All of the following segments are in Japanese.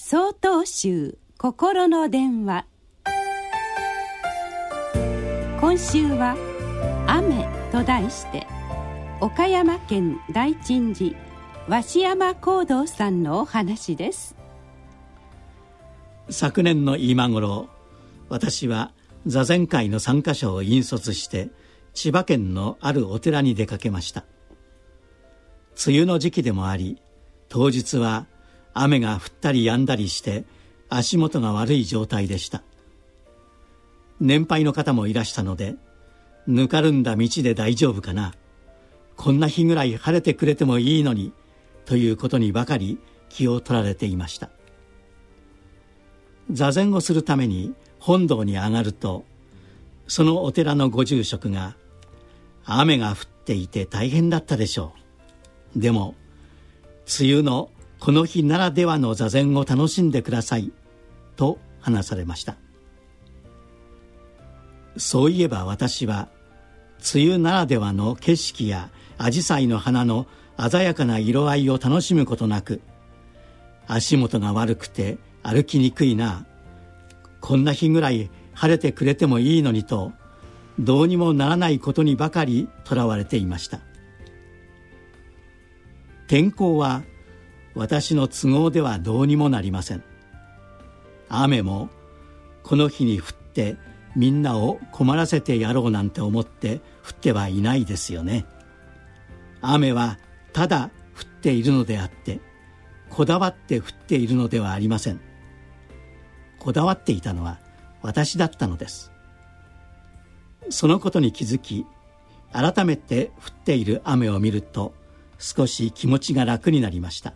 総統集心の電話。今週は「雨」と題して岡山県大鎮寺鷲山光道さんのお話です。昨年の今頃私は座禅会の参加者を引率して千葉県のあるお寺に出かけました。梅雨の時期でもあり当日は雨が降ったり止んだりして足元が悪い状態でした。年配の方もいらしたのでぬかるんだ道で大丈夫かな。こんな日ぐらい晴れてくれてもいいのにということにばかり気を取られていました。座禅をするために本堂に上がるとそのお寺のご住職が「雨が降っていて大変だったでしょう」でも梅雨のこの日ならではの座禅を楽しんでくださいと話されました。そういえば私は梅雨ならではの景色や紫陽花の花の鮮やかな色合いを楽しむことなく足元が悪くて歩きにくいなこんな日ぐらい晴れてくれてもいいのにとどうにもならないことにばかりとらわれていました。天候は私の都合ではどうにもなりません。雨もこの日に降ってみんなを困らせてやろうなんて思って降ってはいないですよね。雨はただ降っているのであってこだわって降っているのではありません。こだわっていたのは私だったのです。そのことに気づき改めて降っている雨を見ると少し気持ちが楽になりました。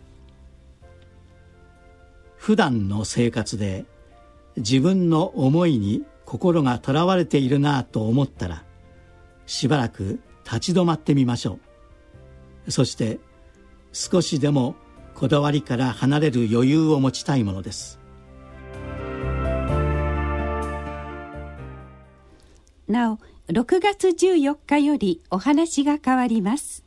普段の生活で自分の思いに心がとらわれているなと思ったらしばらく立ち止まってみましょう。そして少しでもこだわりから離れる余裕を持ちたいものです。なお6月14日よりお話が変わります。